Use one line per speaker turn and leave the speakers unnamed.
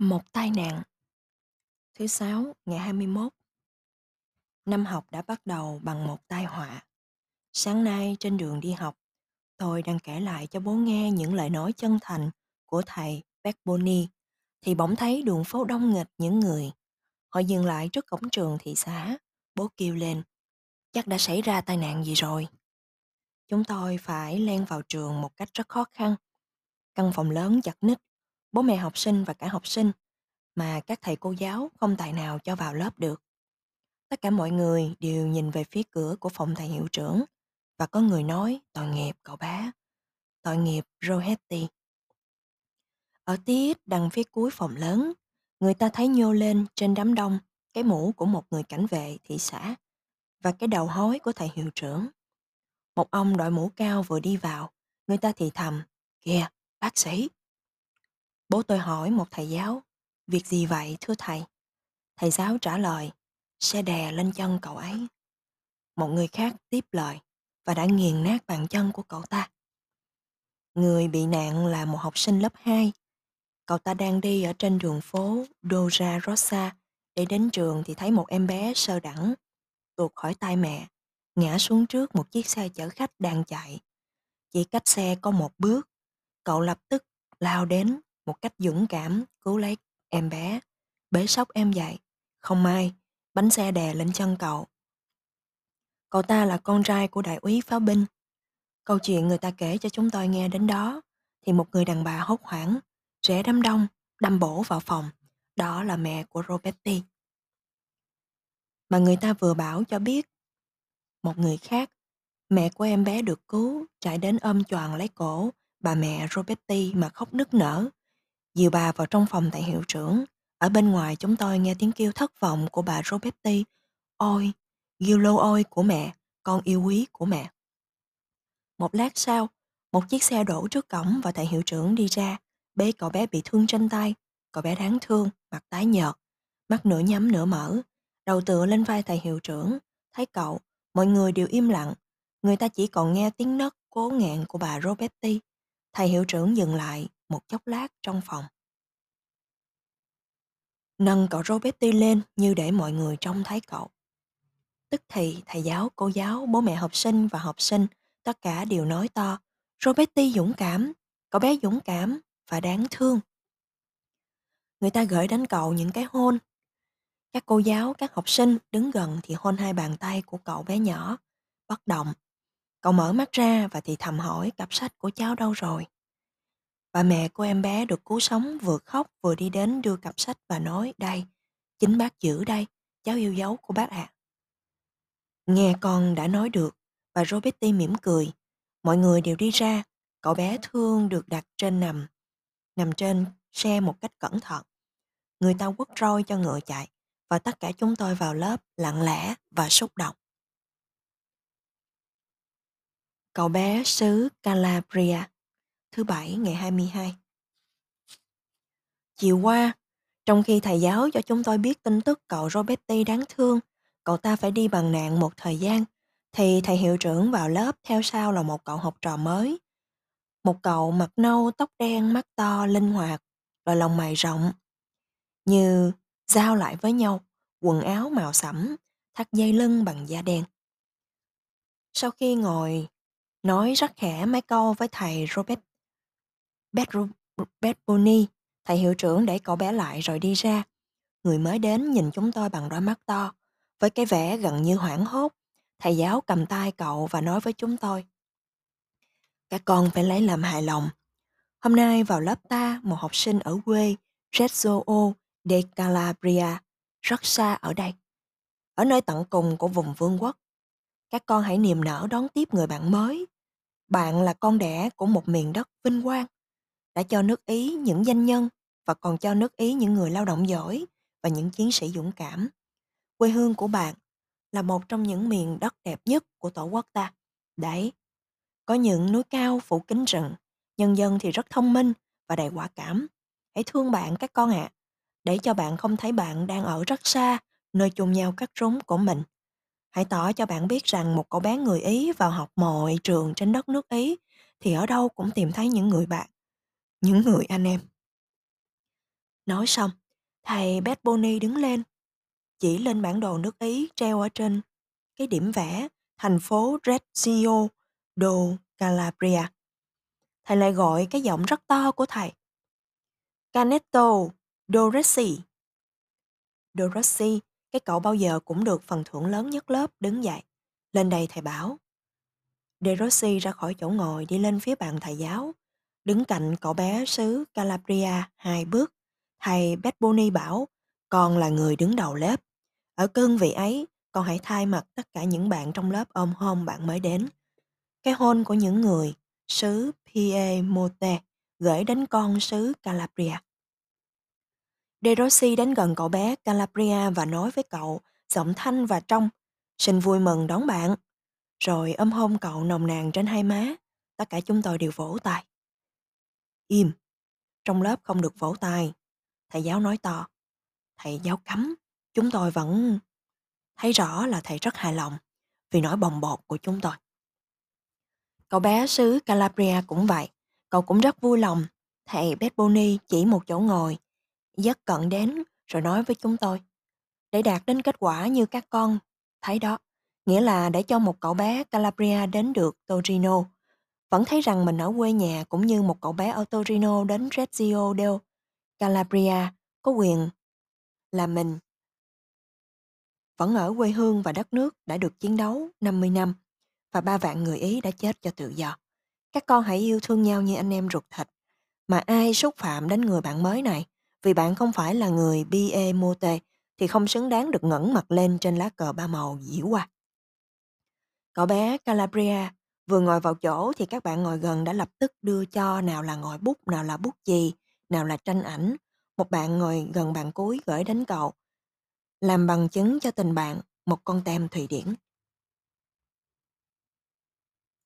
Một tai nạn Thứ Sáu, ngày 21 Năm học đã bắt đầu bằng một tai họa. Sáng nay trên đường đi học, tôi đang kể lại cho bố nghe những lời nói chân thành của thầy Beckboni thì bỗng thấy đường phố đông nghịch những người. Họ dừng lại trước cổng trường thị xã. Bố kêu lên. Chắc đã xảy ra tai nạn gì rồi. Chúng tôi phải len vào trường một cách rất khó khăn. Căn phòng lớn chặt ních, bố mẹ học sinh và cả học sinh mà các thầy cô giáo không tài nào cho vào lớp được. Tất cả mọi người đều nhìn về phía cửa của phòng thầy hiệu trưởng và có người nói tội nghiệp cậu bé, tội nghiệp Rohetti. Ở tiết đằng phía cuối phòng lớn, người ta thấy nhô lên trên đám đông cái mũ của một người cảnh vệ thị xã và cái đầu hói của thầy hiệu trưởng. Một ông đội mũ cao vừa đi vào, người ta thì thầm, kìa, bác sĩ. Bố tôi hỏi một thầy giáo, việc gì vậy thưa thầy? Thầy giáo trả lời, xe đè lên chân cậu ấy. Một người khác tiếp lời và đã nghiền nát bàn chân của cậu ta. Người bị nạn là một học sinh lớp 2. Cậu ta đang đi ở trên đường phố doja Rosa để đến trường thì thấy một em bé sơ đẳng tuột khỏi tay mẹ, ngã xuống trước một chiếc xe chở khách đang chạy. Chỉ cách xe có một bước, cậu lập tức lao đến một cách dũng cảm cứu lấy em bé, bế sóc em dậy. Không may, bánh xe đè lên chân cậu. Cậu ta là con trai của đại úy pháo binh. Câu chuyện người ta kể cho chúng tôi nghe đến đó, thì một người đàn bà hốt hoảng, rẽ đám đông, đâm bổ vào phòng. Đó là mẹ của Roberti. Mà người ta vừa bảo cho biết. Một người khác, mẹ của em bé được cứu, chạy đến ôm choàng lấy cổ bà mẹ Roberti mà khóc nức nở. Dìu bà vào trong phòng tại hiệu trưởng. Ở bên ngoài chúng tôi nghe tiếng kêu thất vọng của bà Roberti. Ôi, Ghiêu lô ôi của mẹ, con yêu quý của mẹ. Một lát sau, một chiếc xe đổ trước cổng và thầy hiệu trưởng đi ra, bế cậu bé bị thương trên tay. Cậu bé đáng thương, mặt tái nhợt, mắt nửa nhắm nửa mở, đầu tựa lên vai thầy hiệu trưởng. Thấy cậu, mọi người đều im lặng. Người ta chỉ còn nghe tiếng nấc cố nghẹn của bà Roberti. Thầy hiệu trưởng dừng lại một chốc lát trong phòng. Nâng cậu Roberti lên như để mọi người trông thấy cậu. Tức thì thầy giáo, cô giáo, bố mẹ học sinh và học sinh tất cả đều nói to Roberti dũng cảm, cậu bé dũng cảm và đáng thương. Người ta gửi đến cậu những cái hôn. Các cô giáo, các học sinh đứng gần thì hôn hai bàn tay của cậu bé nhỏ, bất động. Cậu mở mắt ra và thì thầm hỏi cặp sách của cháu đâu rồi. Bà mẹ của em bé được cứu sống vừa khóc vừa đi đến đưa cặp sách và nói đây, chính bác giữ đây, cháu yêu dấu của bác ạ. À. Nghe con đã nói được và Roberti mỉm cười. Mọi người đều đi ra, cậu bé thương được đặt trên nằm, nằm trên xe một cách cẩn thận. Người ta quất roi cho ngựa chạy và tất cả chúng tôi vào lớp lặng lẽ và xúc động. Cậu bé xứ Calabria Thứ Bảy ngày 22 Chiều qua, trong khi thầy giáo cho chúng tôi biết tin tức cậu Roberti đáng thương, cậu ta phải đi bằng nạn một thời gian, thì thầy hiệu trưởng vào lớp theo sau là một cậu học trò mới. Một cậu mặt nâu, tóc đen, mắt to, linh hoạt, và lòng mày rộng. Như giao lại với nhau, quần áo màu sẫm, thắt dây lưng bằng da đen. Sau khi ngồi, nói rất khẽ mấy câu với thầy Robert Bedboni, thầy hiệu trưởng để cậu bé lại rồi đi ra. Người mới đến nhìn chúng tôi bằng đôi mắt to, với cái vẻ gần như hoảng hốt. Thầy giáo cầm tay cậu và nói với chúng tôi. Các con phải lấy làm hài lòng. Hôm nay vào lớp ta, một học sinh ở quê Reggio de Calabria, rất xa ở đây. Ở nơi tận cùng của vùng vương quốc. Các con hãy niềm nở đón tiếp người bạn mới. Bạn là con đẻ của một miền đất vinh quang đã cho nước Ý những danh nhân và còn cho nước Ý những người lao động giỏi và những chiến sĩ dũng cảm. Quê hương của bạn là một trong những miền đất đẹp nhất của tổ quốc ta. Đấy, có những núi cao phủ kính rừng, nhân dân thì rất thông minh và đầy quả cảm. Hãy thương bạn các con ạ, à, để cho bạn không thấy bạn đang ở rất xa, nơi chôn nhau cắt rốn của mình. Hãy tỏ cho bạn biết rằng một cậu bé người Ý vào học mọi trường trên đất nước Ý thì ở đâu cũng tìm thấy những người bạn những người anh em. Nói xong, thầy Bad Boni đứng lên, chỉ lên bản đồ nước Ý treo ở trên cái điểm vẽ thành phố Reggio do Calabria. Thầy lại gọi cái giọng rất to của thầy. Canetto Dorossi. Dorossi, cái cậu bao giờ cũng được phần thưởng lớn nhất lớp, đứng dậy. Lên đây thầy bảo. De Rossi ra khỏi chỗ ngồi đi lên phía bàn thầy giáo, đứng cạnh cậu bé xứ Calabria hai bước. Thầy Bedboni bảo, con là người đứng đầu lớp. Ở cương vị ấy, con hãy thay mặt tất cả những bạn trong lớp ôm hôn bạn mới đến. Cái hôn của những người xứ Piemonte gửi đến con xứ Calabria. De Rossi đến gần cậu bé Calabria và nói với cậu, giọng thanh và trong, xin vui mừng đón bạn. Rồi ôm hôn cậu nồng nàn trên hai má, tất cả chúng tôi đều vỗ tay. Im, trong lớp không được vỗ tay. Thầy giáo nói to, thầy giáo cấm, chúng tôi vẫn thấy rõ là thầy rất hài lòng vì nỗi bồng bột của chúng tôi. Cậu bé xứ Calabria cũng vậy, cậu cũng rất vui lòng. Thầy Bethboni chỉ một chỗ ngồi, dắt cận đến rồi nói với chúng tôi. Để đạt đến kết quả như các con thấy đó, nghĩa là để cho một cậu bé Calabria đến được Torino, vẫn thấy rằng mình ở quê nhà cũng như một cậu bé ở Torino đến Reggio del Calabria có quyền là mình vẫn ở quê hương và đất nước đã được chiến đấu 50 năm và ba vạn người Ý đã chết cho tự do. Các con hãy yêu thương nhau như anh em ruột thịt. Mà ai xúc phạm đến người bạn mới này vì bạn không phải là người BE Mote thì không xứng đáng được ngẩng mặt lên trên lá cờ ba màu dĩ qua. Cậu bé Calabria vừa ngồi vào chỗ thì các bạn ngồi gần đã lập tức đưa cho nào là ngòi bút, nào là bút chì, nào là tranh ảnh. Một bạn ngồi gần bàn cuối gửi đến cậu. Làm bằng chứng cho tình bạn, một con tem Thụy Điển.